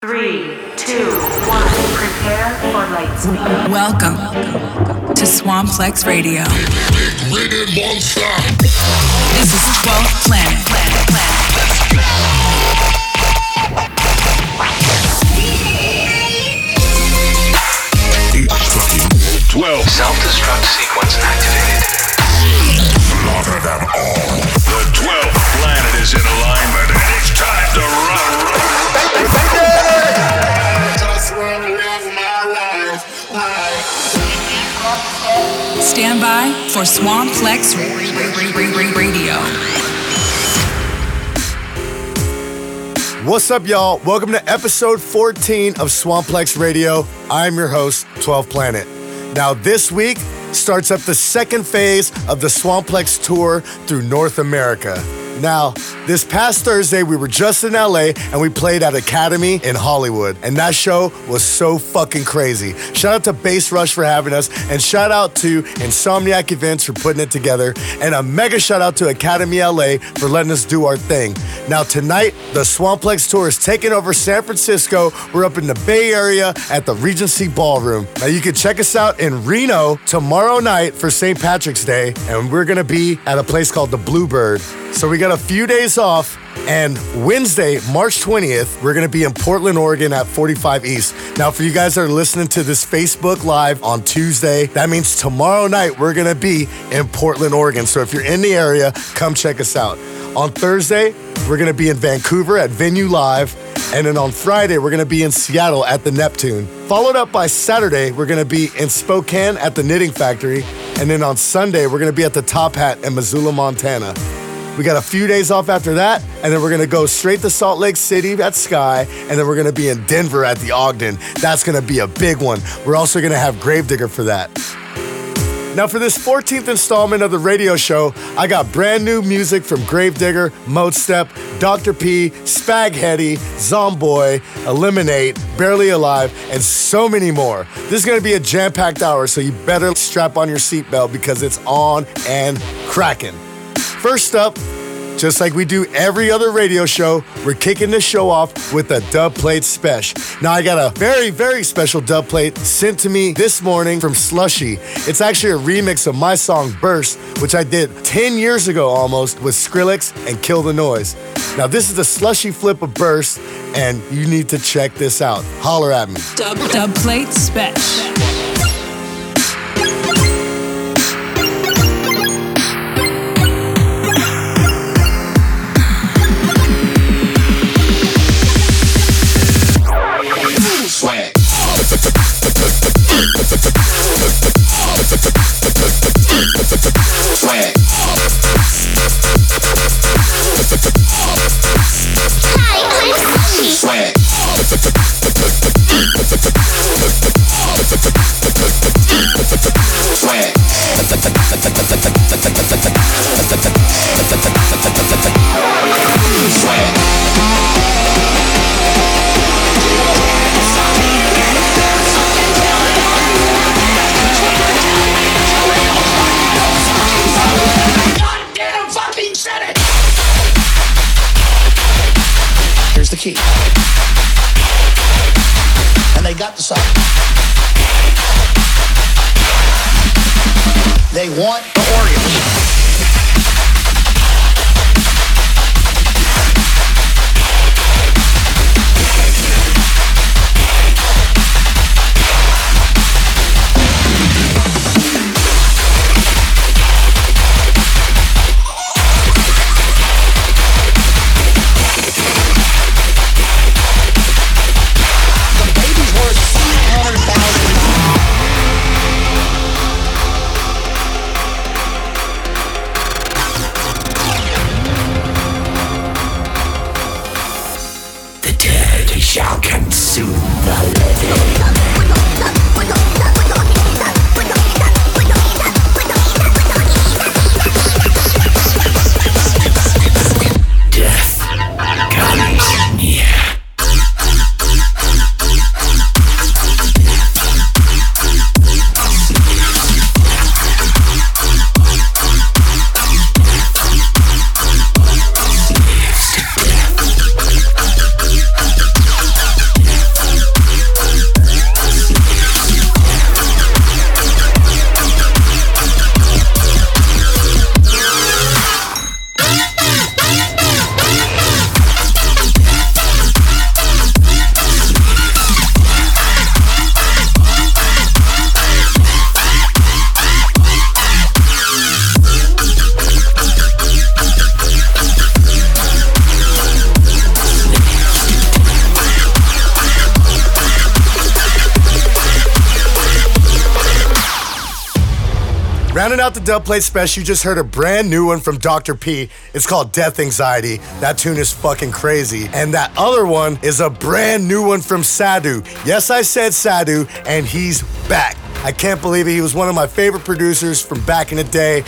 Three, two, one. Prepare for light speed. Welcome to Swamplex Radio. This is 12th Planet. Planet, Planet. Twelve. Self-destruct sequence activated. Slaughter them all. The twelfth planet is in alignment, for Swamplex Radio. What's up, y'all? Welcome to episode 14 of Swamplex Radio. I'm your host, 12 Planet. Now, this week starts up the second phase of the Swamplex tour through North America. Now, this past Thursday, we were just in LA and we played at Academy in Hollywood. And that show was so fucking crazy. Shout out to Bass Rush for having us, and shout out to Insomniac Events for putting it together, and a mega shout out to Academy LA for letting us do our thing. Now, tonight, the Swamplex tour is taking over San Francisco. We're up in the Bay Area at the Regency Ballroom. Now, you can check us out in Reno tomorrow night for St. Patrick's Day, and we're gonna be at a place called the Bluebird. So we got a few days off. And Wednesday, March 20th, we're gonna be in Portland, Oregon at 45 East. Now, for you guys that are listening to this Facebook Live on Tuesday, that means tomorrow night we're gonna be in Portland, Oregon. So if you're in the area, come check us out. On Thursday, we're gonna be in Vancouver at Venue Live. And then on Friday, we're gonna be in Seattle at the Neptune. Followed up by Saturday, we're gonna be in Spokane at the Knitting Factory. And then on Sunday, we're gonna be at the Top Hat in Missoula, Montana. We got a few days off after that, and then we're gonna go straight to Salt Lake City at Sky, and then we're gonna be in Denver at the Ogden. That's gonna be a big one. We're also gonna have Gravedigger for that. Now, for this 14th installment of the radio show, I got brand new music from Gravedigger, Modestep, Dr. P, Spaghetti, Zomboy, Eliminate, Barely Alive, and so many more. This is gonna be a jam packed hour, so you better strap on your seatbelt because it's on and cracking. First up, just like we do every other radio show, we're kicking the show off with a dub plate special. Now, I got a very, very special dub plate sent to me this morning from Slushii. It's actually a remix of my song Burst, which I did 10 years ago almost with Skrillex and Kill the Noise. Now, this is the Slushii flip of Burst, and you need to check this out. Holler at me. Dub, dub plate special. Swag. Here's. And they got the song. They want the Oreo. Dub plate special, you just heard a brand new one from Dr. P. It's called Death Anxiety. That tune is fucking crazy. And that other one is a brand new one from Sadu. Yes, I said Sadu, and he's back. I can't believe it. He was one of my favorite producers from back in the day,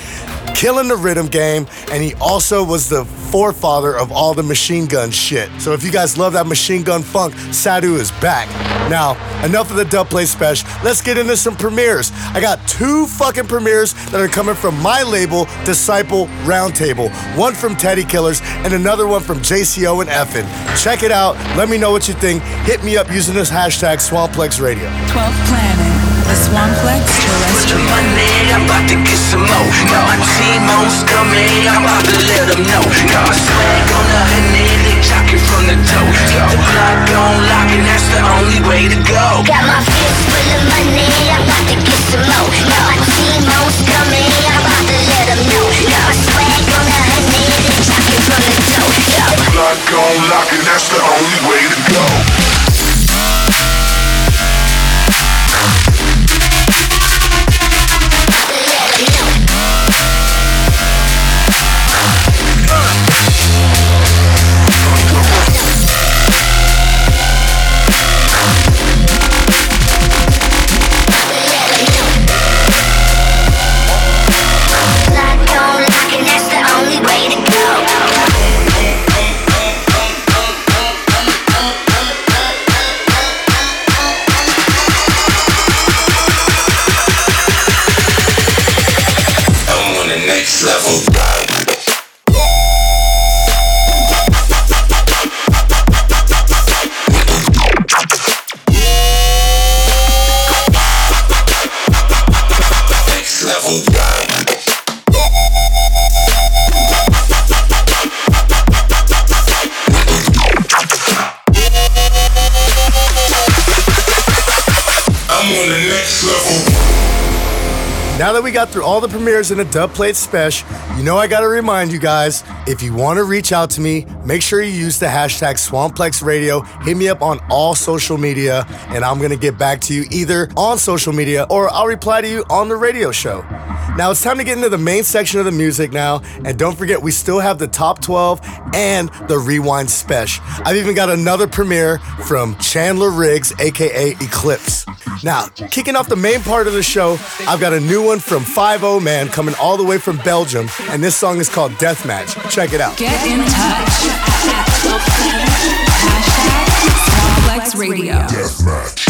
killing the rhythm game, and he also was the forefather of all the machine gun shit. So if you guys love that machine gun funk, Sadu is back. Now, enough of the dub play special. Let's get into some premieres. I got two fucking premieres that are coming from my label, Disciple Roundtable. One from Teddy Killerz and another one from JCO and Effin. Check it out. Let me know what you think. Hit me up using this hashtag Swamplex Radio. 12 Planet, the Swamplex Terrestrial. money, I'm about to get some more. Now my team on's coming, I'm about to let them know. Got my swag on the honey, they jockey from the toe. Keep the block on lock, and that's the only way to go. Got my fist full of money, I'm about to get some more. Now my team on coming, I'm about to let them know. Got my swag on the honey, they talking from the toe. Yo. Lock on lock, and that's the only way to go. Now that we got through all the premieres in a dub plate special, you know I gotta remind you guys, if you wanna reach out to me, make sure you use the hashtag Swamplex Radio. Hit me up on all social media, and I'm gonna get back to you either on social media or I'll reply to you on the radio show. Now it's time to get into the main section of the music now, and don't forget we still have the top 12 and the rewind special. I've even got another premiere from Chandler Riggs, aka Eclipse. Now, kicking off the main part of the show, I've got a new one from 5 Man coming all the way from Belgium, and this song is called Deathmatch. Check it out. Get in touch at 12 Planet. Hashtag Radio. Deathmatch.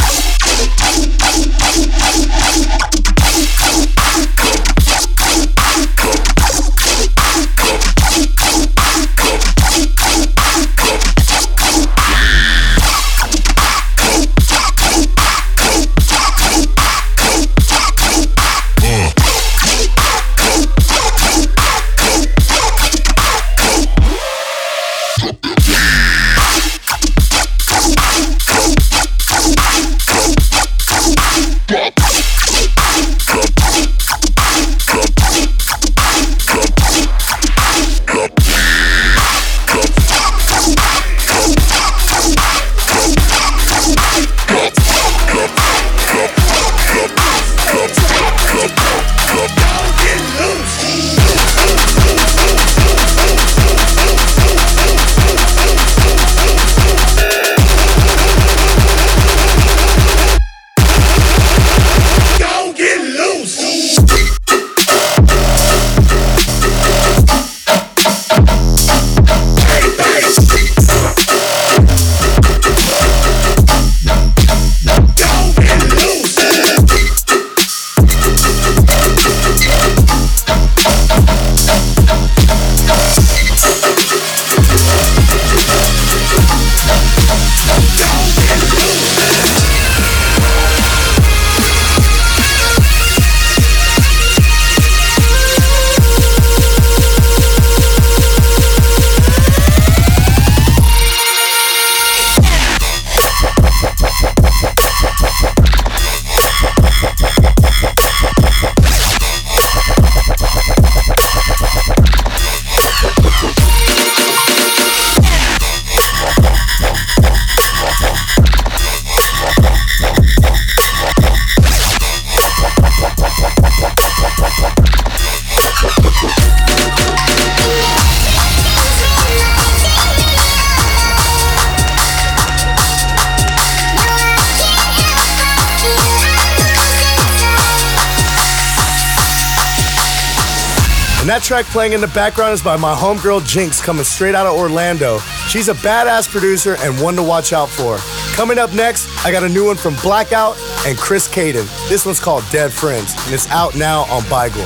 Track playing in the background is by my homegirl Jinx, coming straight out of Orlando. She's a badass producer and one to watch out for. Coming up next, I got a new one from Blackout and Chris Caden. This one's called Dead Friends, and it's out now on Bygore.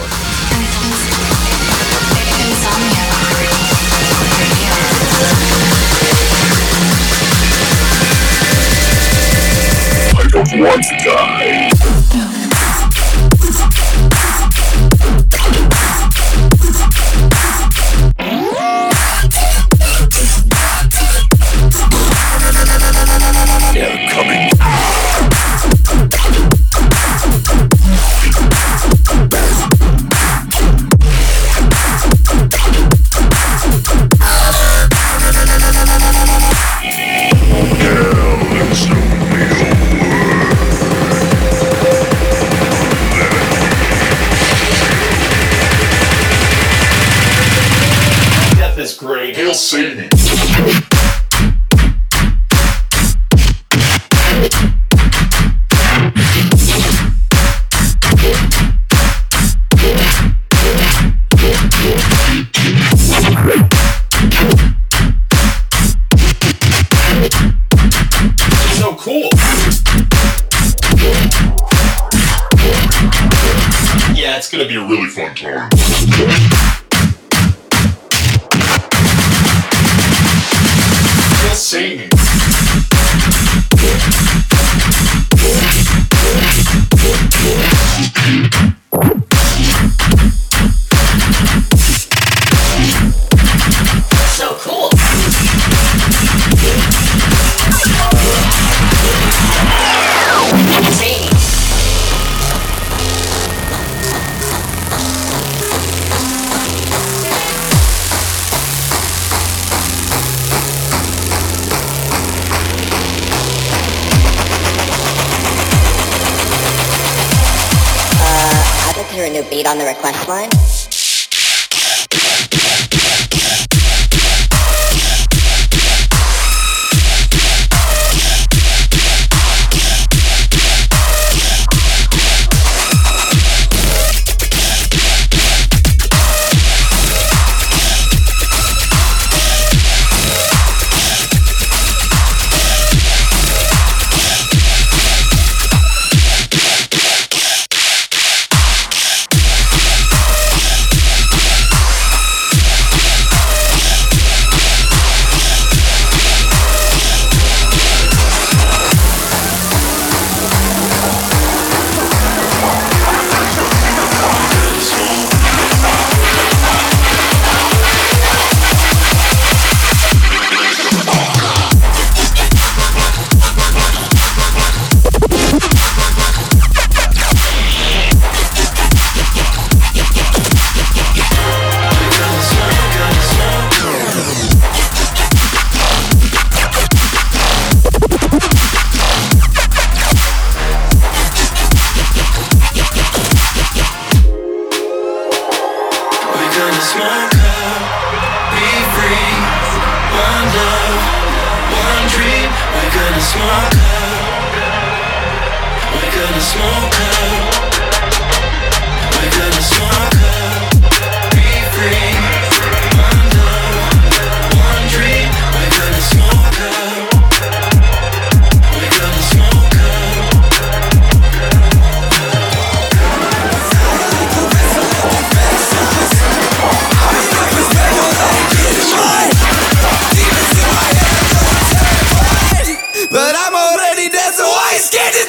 I don't want to die. scared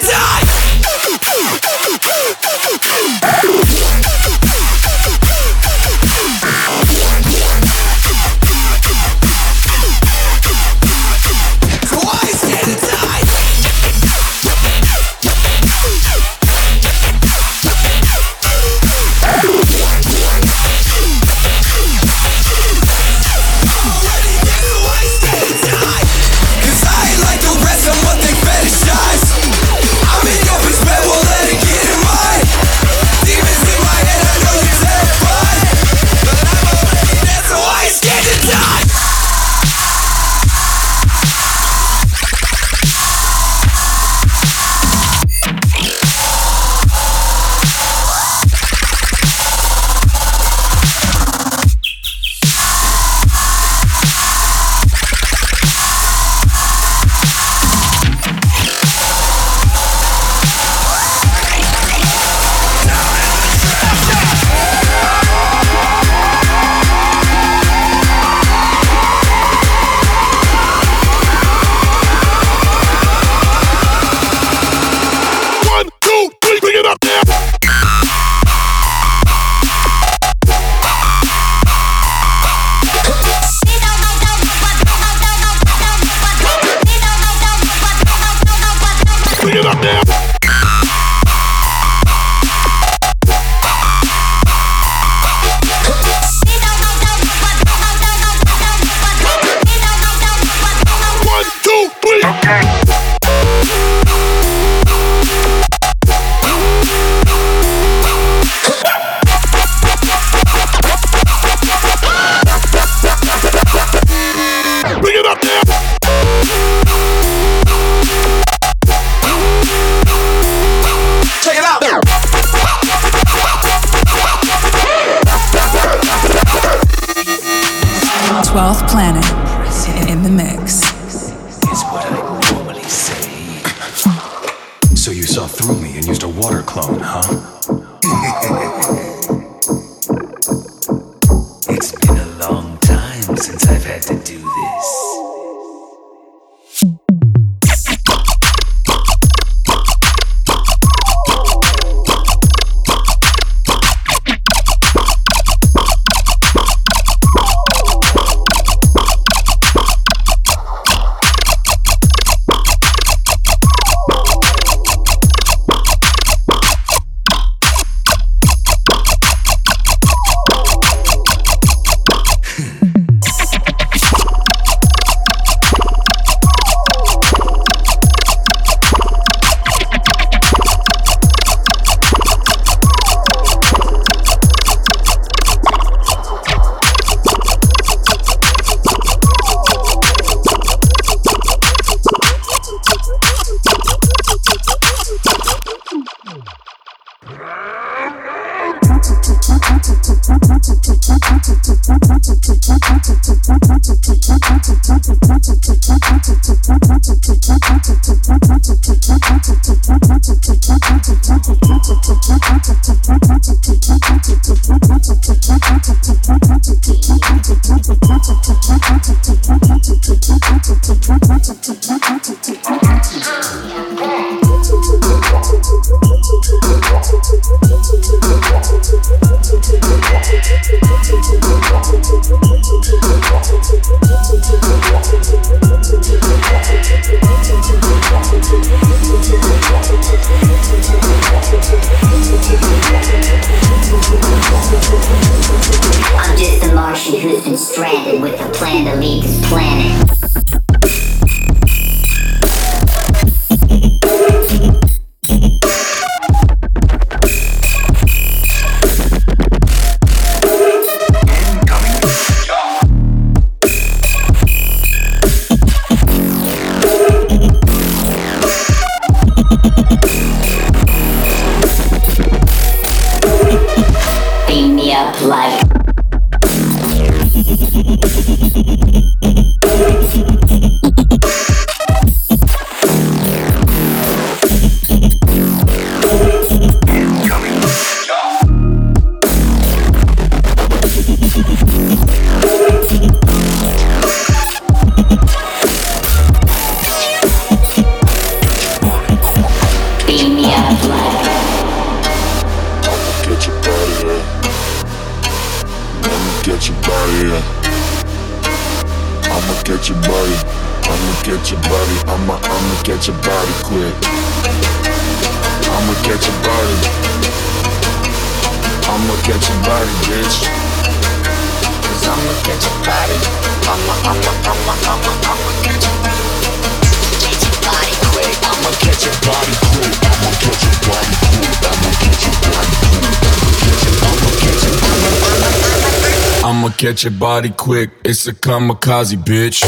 I'ma catch your body quick. It's a kamikaze, bitch.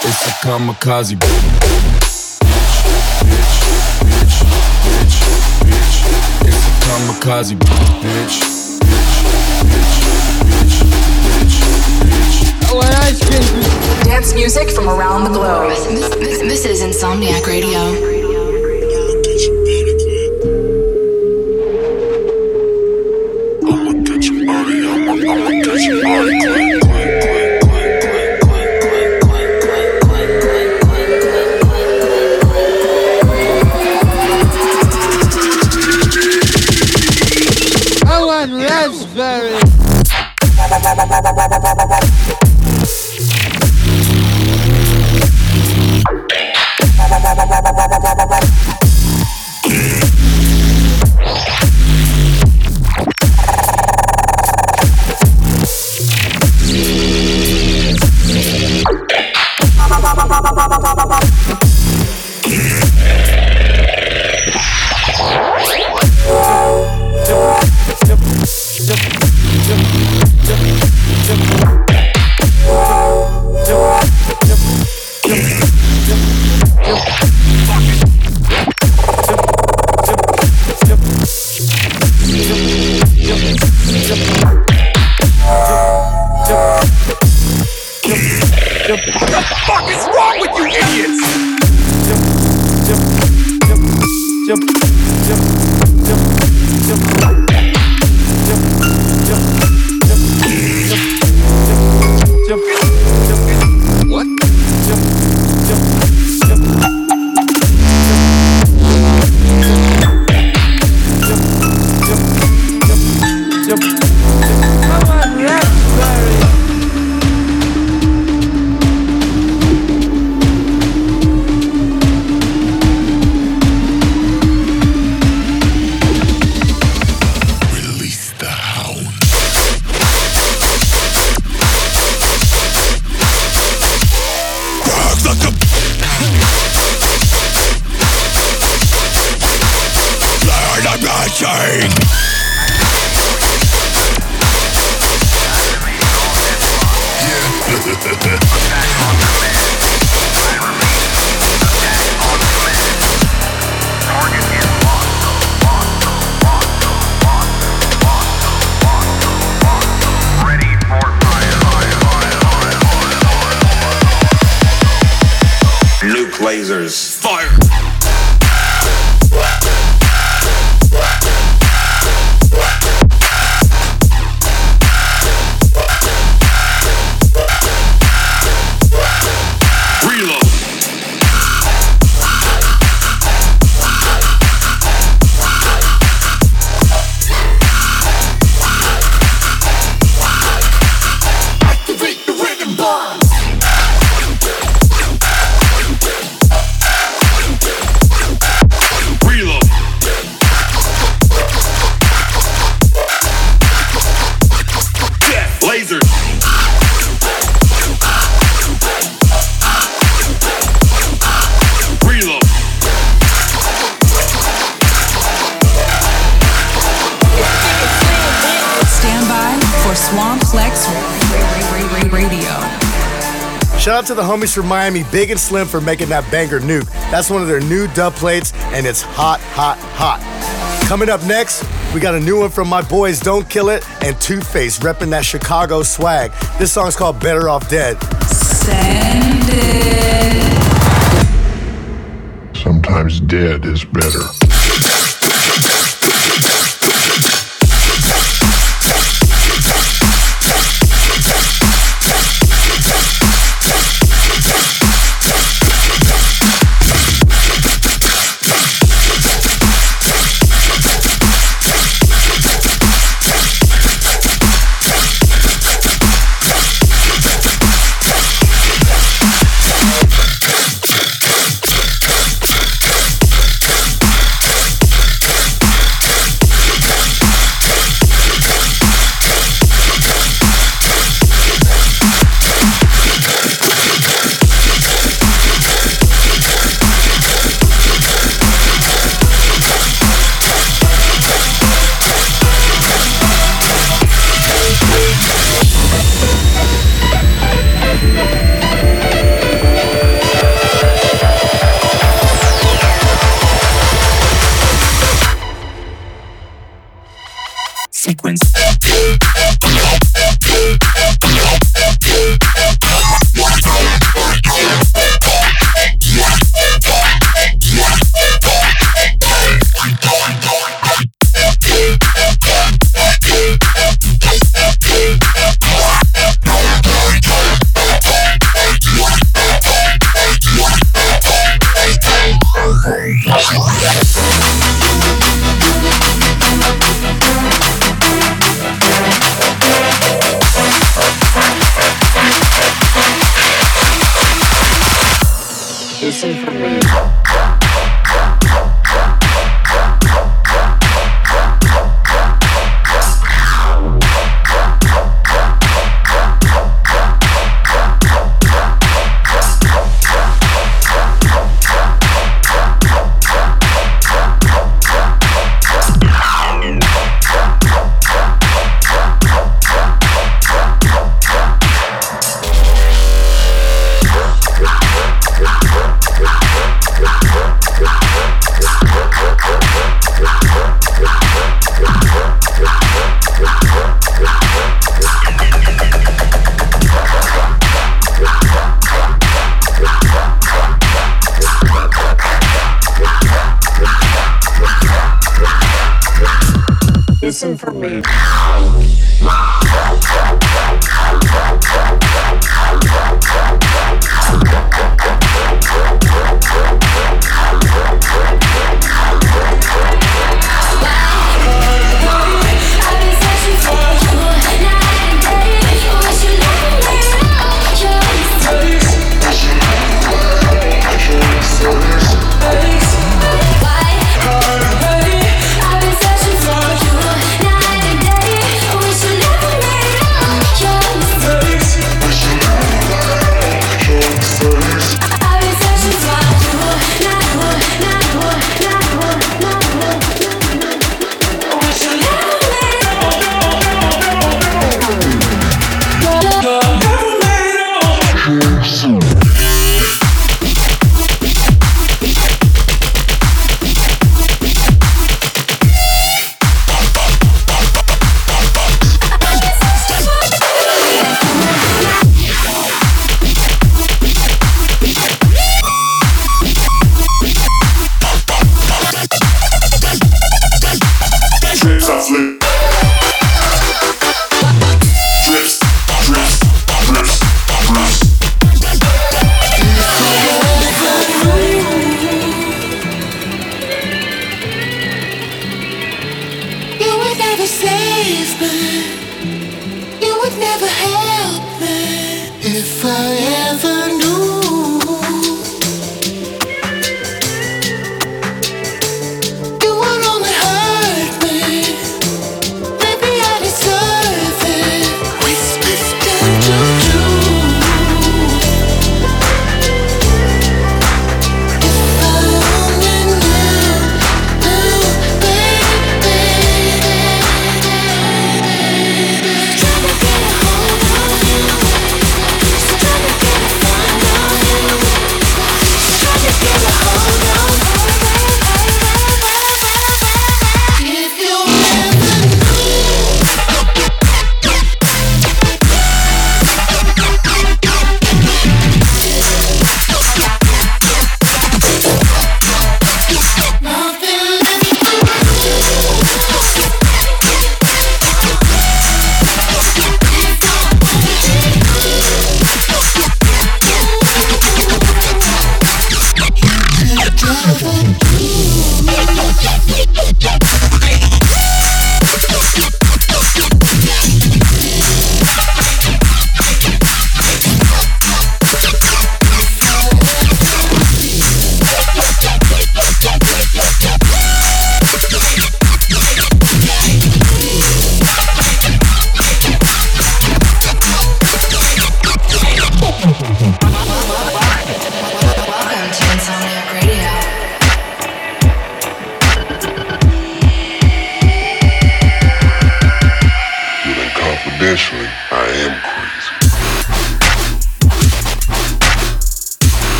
It's a kamikaze, bitch. Bitch, bitch, bitch, bitch. It's a kamikaze, bitch. Bitch, bitch, bitch, bitch, bitch. Well, I Dance music from around the globe. This, this, this is Insomniac Radio. Shout out to the homies from Miami, Big and Slim, for making that banger nuke. That's one of their new dub plates, and it's hot, hot, hot. Coming up next, we got a new one from my boys Don't Kill It and Two Face repping that Chicago swag. This song's called Better Off Dead. Send it. Sometimes dead is better.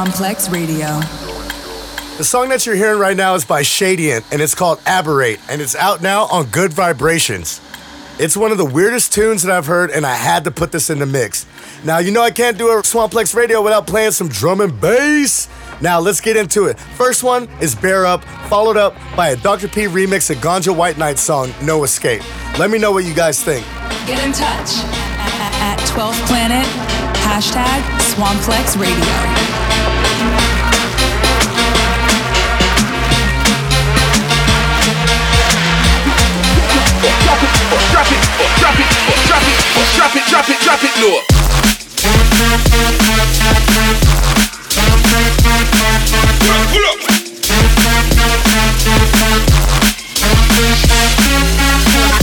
Swamplex Radio. The song that you're hearing right now is by Shadient and it's called Aberrate and it's out now on Good Vibrations. It's one of the weirdest tunes that I've heard and I had to put this in the mix. Now, you know I can't do a Swamplex Radio without playing some drum and bass. Now, let's get into it. First one is Bear Up, followed up by a Dr. P remix of Ganja White Night song, No Escape. Let me know what you guys think. Get in touch at 12th Planet, hashtag Swamplex Radio. Drop it, drop it, drop it, drop it, drop it, drop it, drop it, low. Pull up. Drop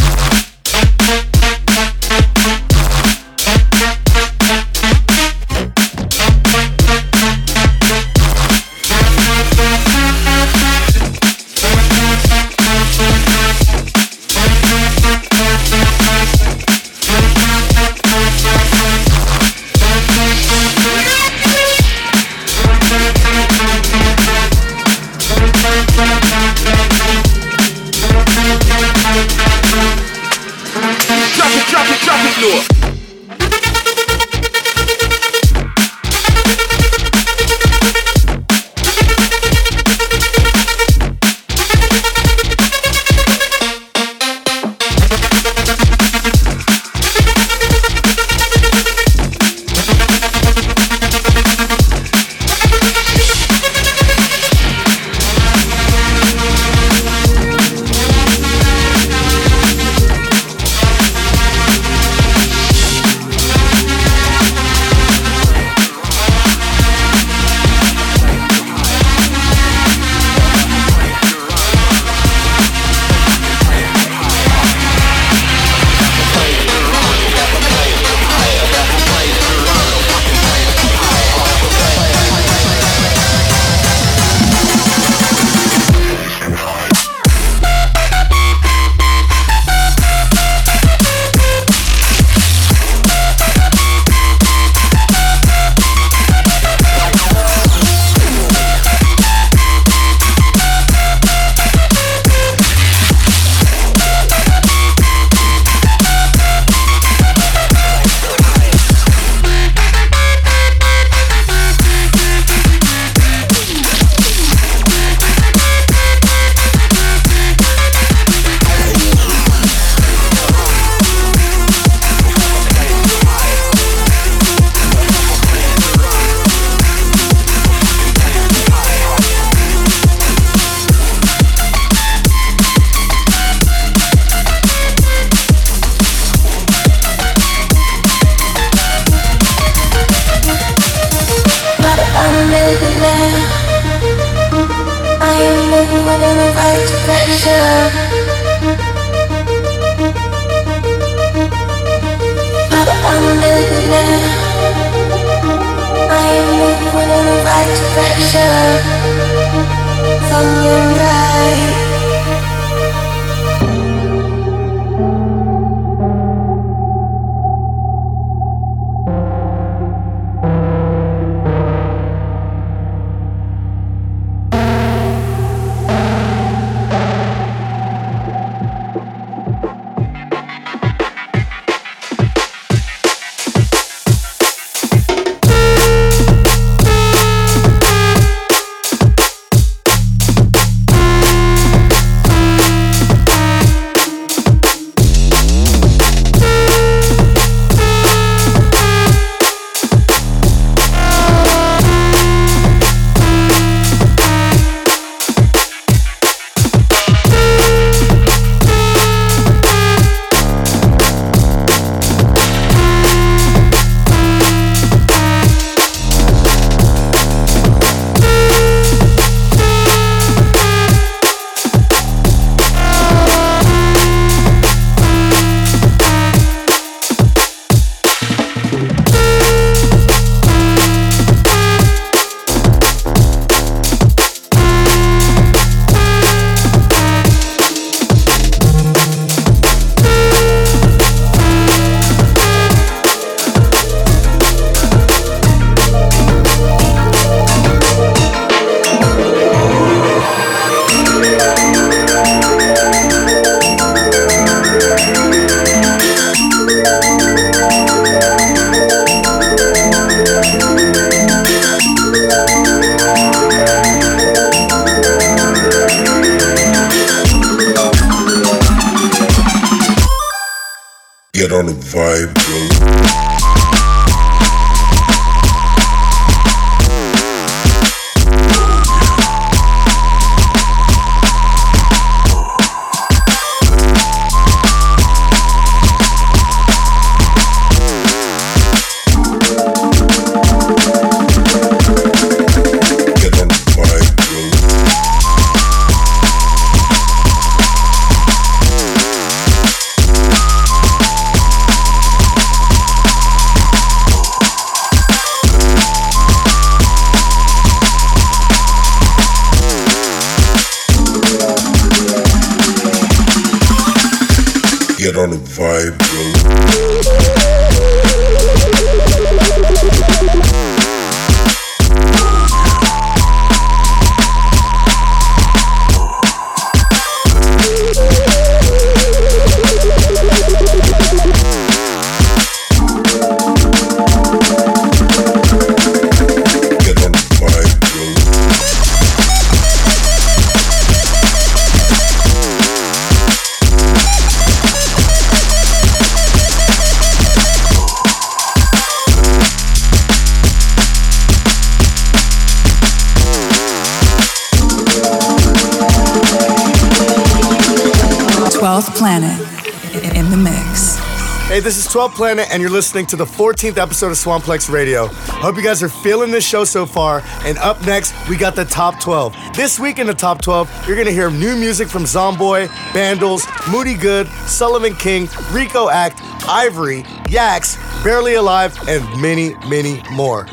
12 Planet, and you're listening to the 14th episode of Swamplex Radio. Hope you guys are feeling this show so far. And up next, we got the top 12. This week in the top 12, you're gonna hear new music from Zomboy, Bandles, Moody Good, Sullivan King, Rico Act, Ivory, YAKZ, Barely Alive, and many, many more.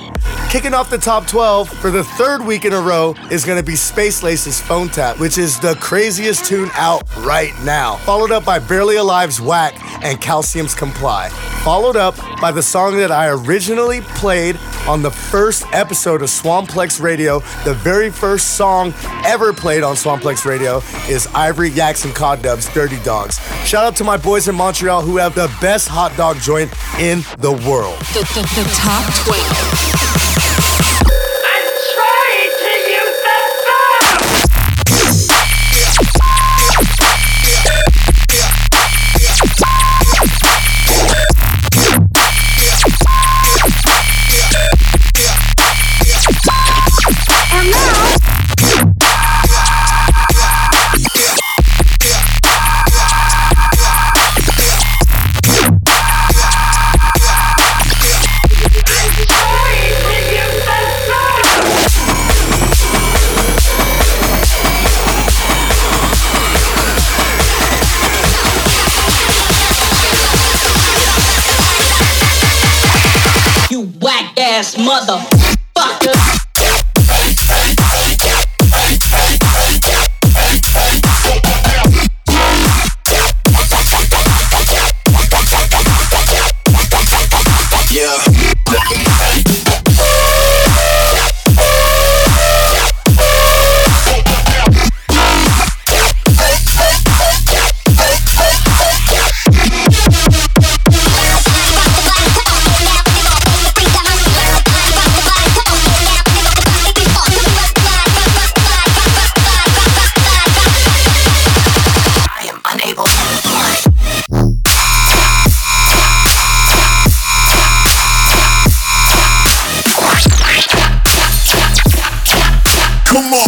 Kicking off the top 12 for the third week in a row is going to be Space Laces' Phone Tap, which is the craziest tune out right now. Followed up by Barely Alive's Whack and Calcium's Comply. Followed up by the song that I originally played on the first episode of Swamplex Radio. The very first song ever played on Swamplex Radio is Ivory YAKZ and Codd Dubz Dirty Dogs. Shout out to my boys in Montreal who have the best hot dog joint in the world. The, the, the top 12. Ass Come on.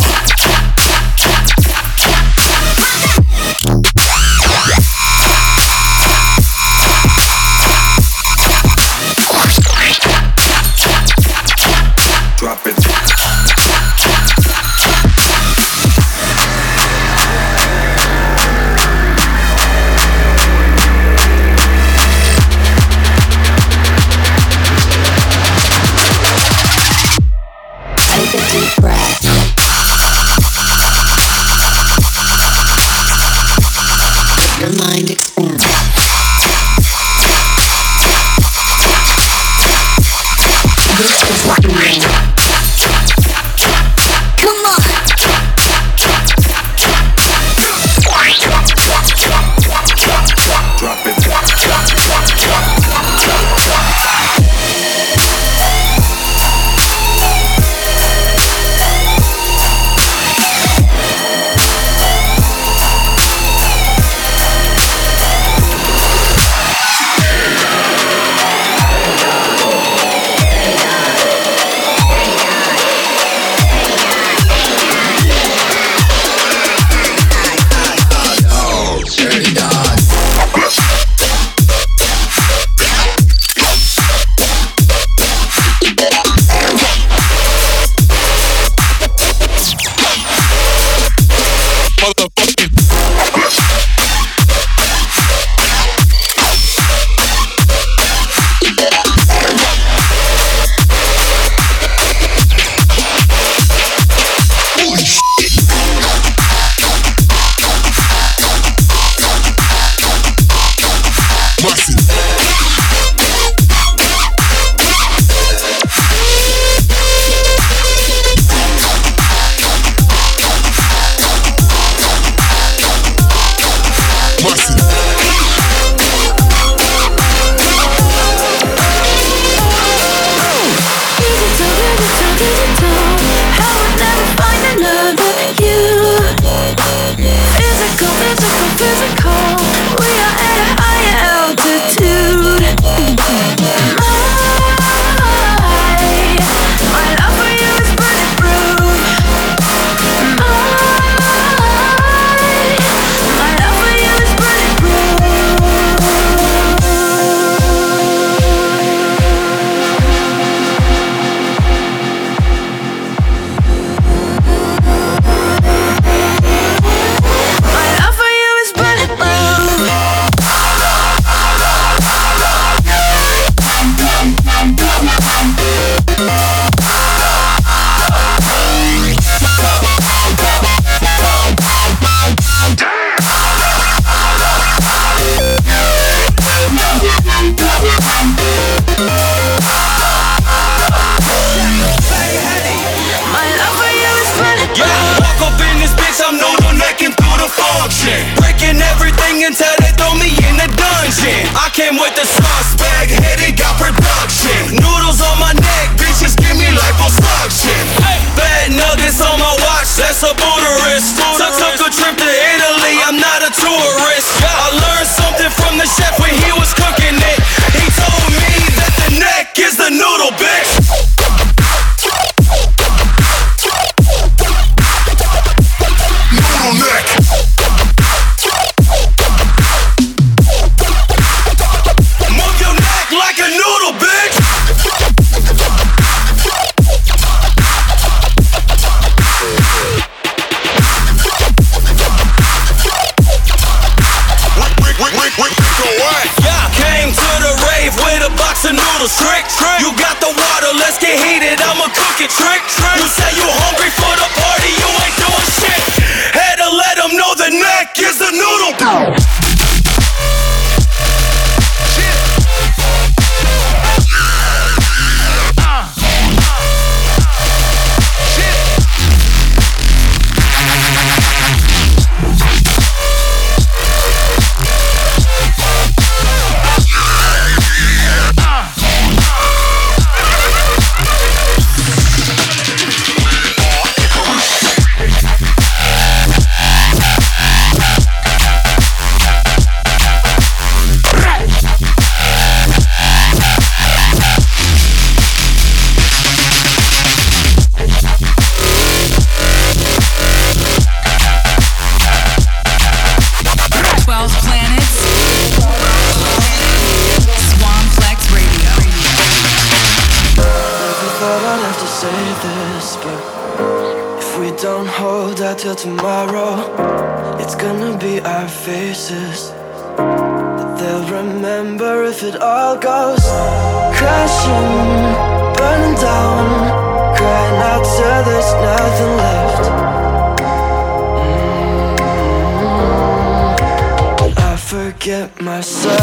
forget myself.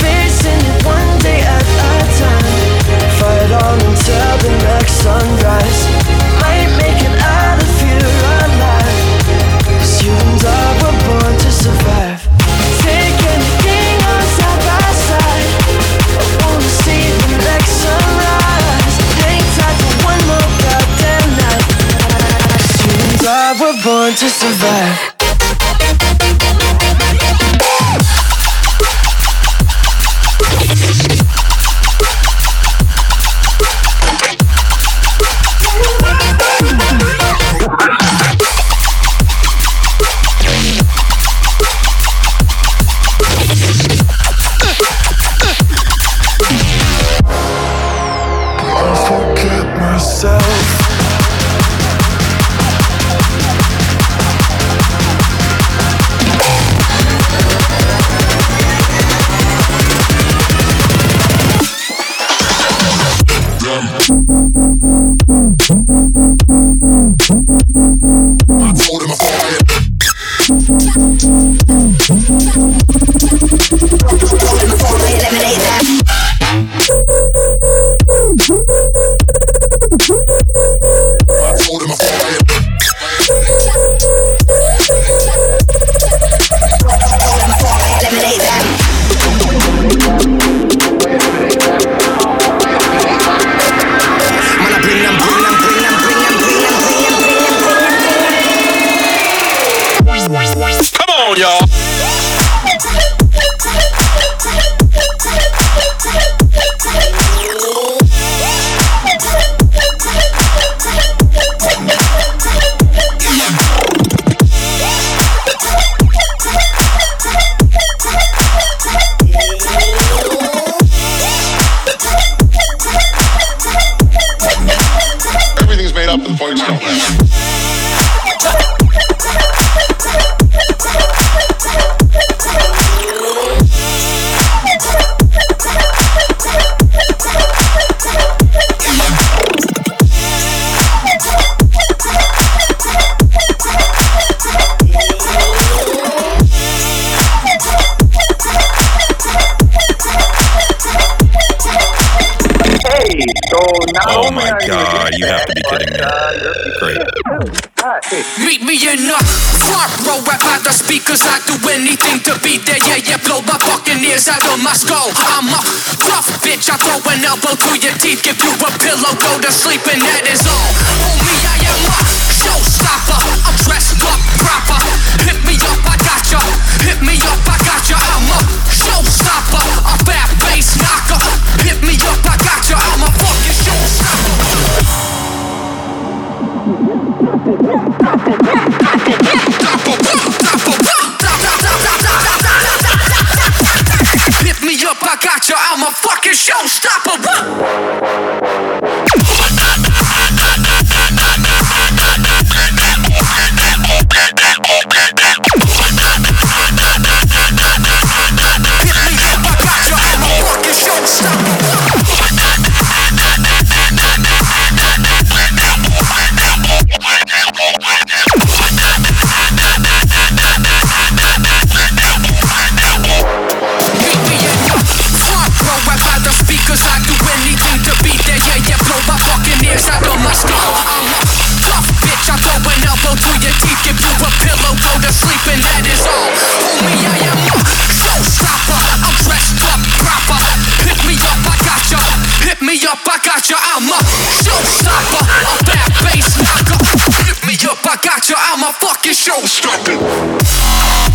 Facing it one day at a time. Fight on until the next sunrise. Might make it out of here alive. Cause you and I were born to survive. Take anything on side by side. I wanna see the next sunrise. Hang tight for one more goddamn night. Cause you and I were born to survive. Cause I do anything to be there, yeah, yeah, blow my fucking ears out of my skull. I'm a rough bitch, I throw an elbow through your teeth, give you a pillow, go to sleep, and that is all. Homie, I am a showstopper, I'm dressed up proper, hit me up showstopper. my fucking show. Stop.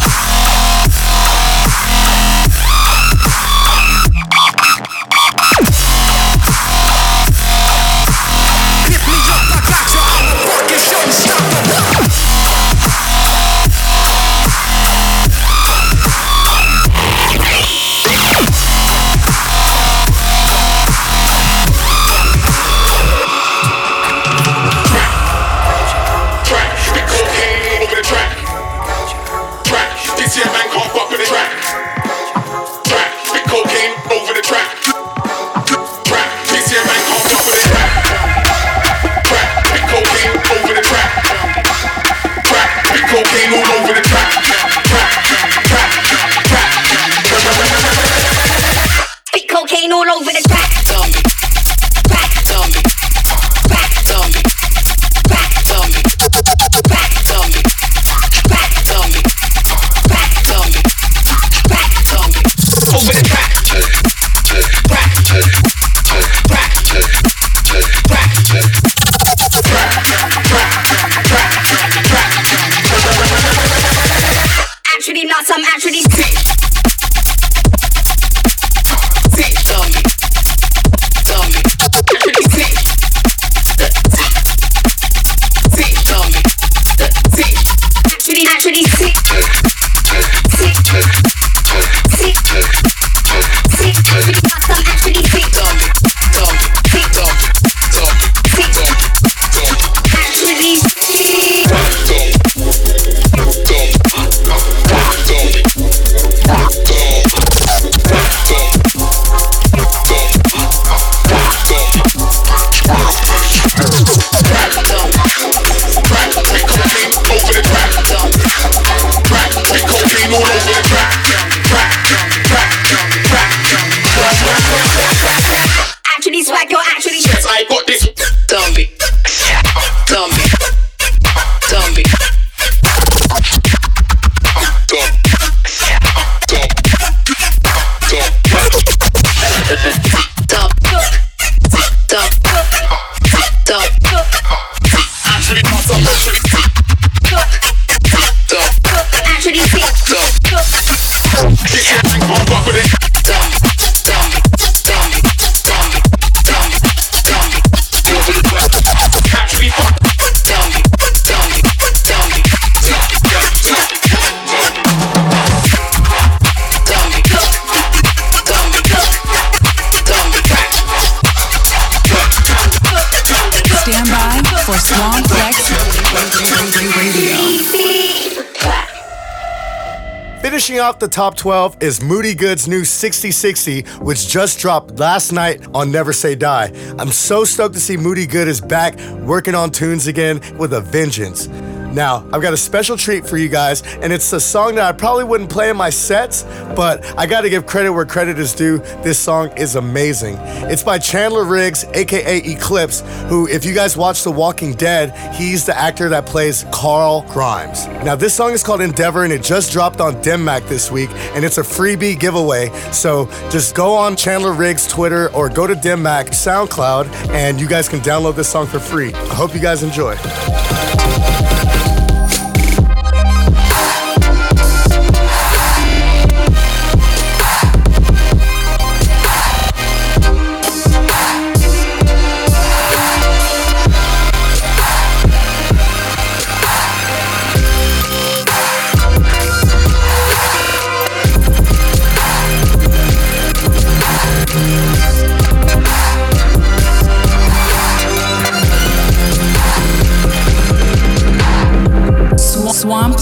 Off the top 12 is Moody Good's new 6060, which just dropped last night on Never Say Die. I'm so stoked to see Moody Good is back working on tunes again with a vengeance. Now, I've got a special treat for you guys, and it's a song that I probably wouldn't play in my sets, but I gotta give credit where credit is due. This song is amazing. It's by Chandler Riggs, aka Eclipse, who, if you guys watch The Walking Dead, he's the actor that plays Carl Grimes. Now, this song is called Endeavor, and it just dropped on Mac this week, and it's a freebie giveaway. So just go on Chandler Riggs' Twitter or go to Mac SoundCloud, and you guys can download this song for free. I hope you guys enjoy.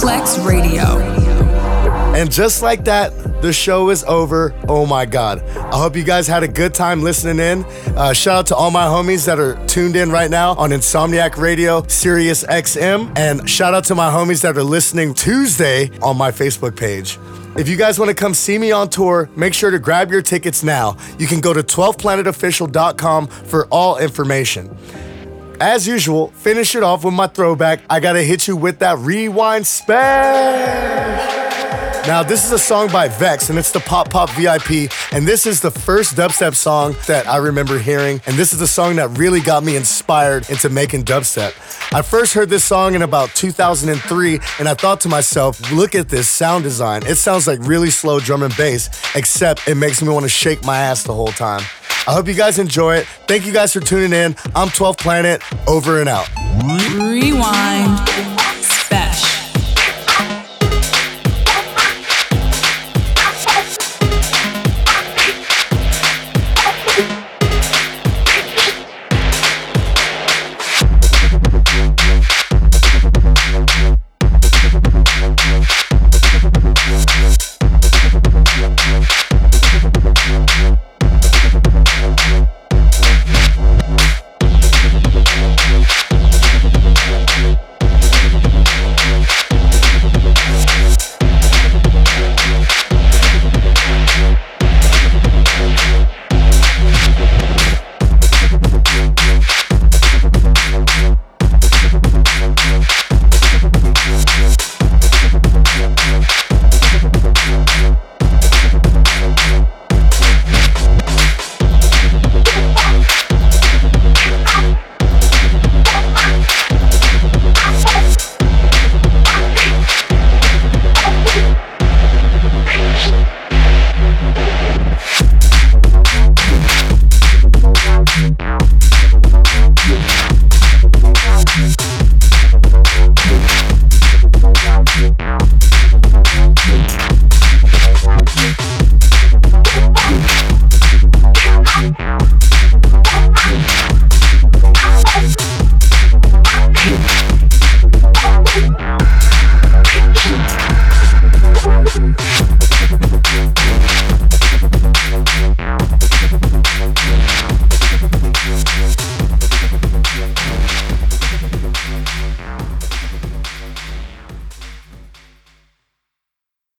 Swamplex Radio. And just like that, the show is over. Oh my God. I hope you guys had a good time listening in. Uh, shout out to all my homies that are tuned in right now on Insomniac Radio, Sirius XM. And shout out to my homies that are listening Tuesday on my Facebook page. If you guys want to come see me on tour, make sure to grab your tickets now. You can go to 12planetofficial.com for all information. As usual, finish it off with my throwback. I gotta hit you with that rewind special. Now, this is a song by Vex, and it's the Pop Pop VIP. And this is the first dubstep song that I remember hearing. And this is the song that really got me inspired into making dubstep. I first heard this song in about 2003, and I thought to myself, look at this sound design. It sounds like really slow drum and bass, except it makes me want to shake my ass the whole time. I hope you guys enjoy it. Thank you guys for tuning in. I'm 12th Planet, over and out. Rewind.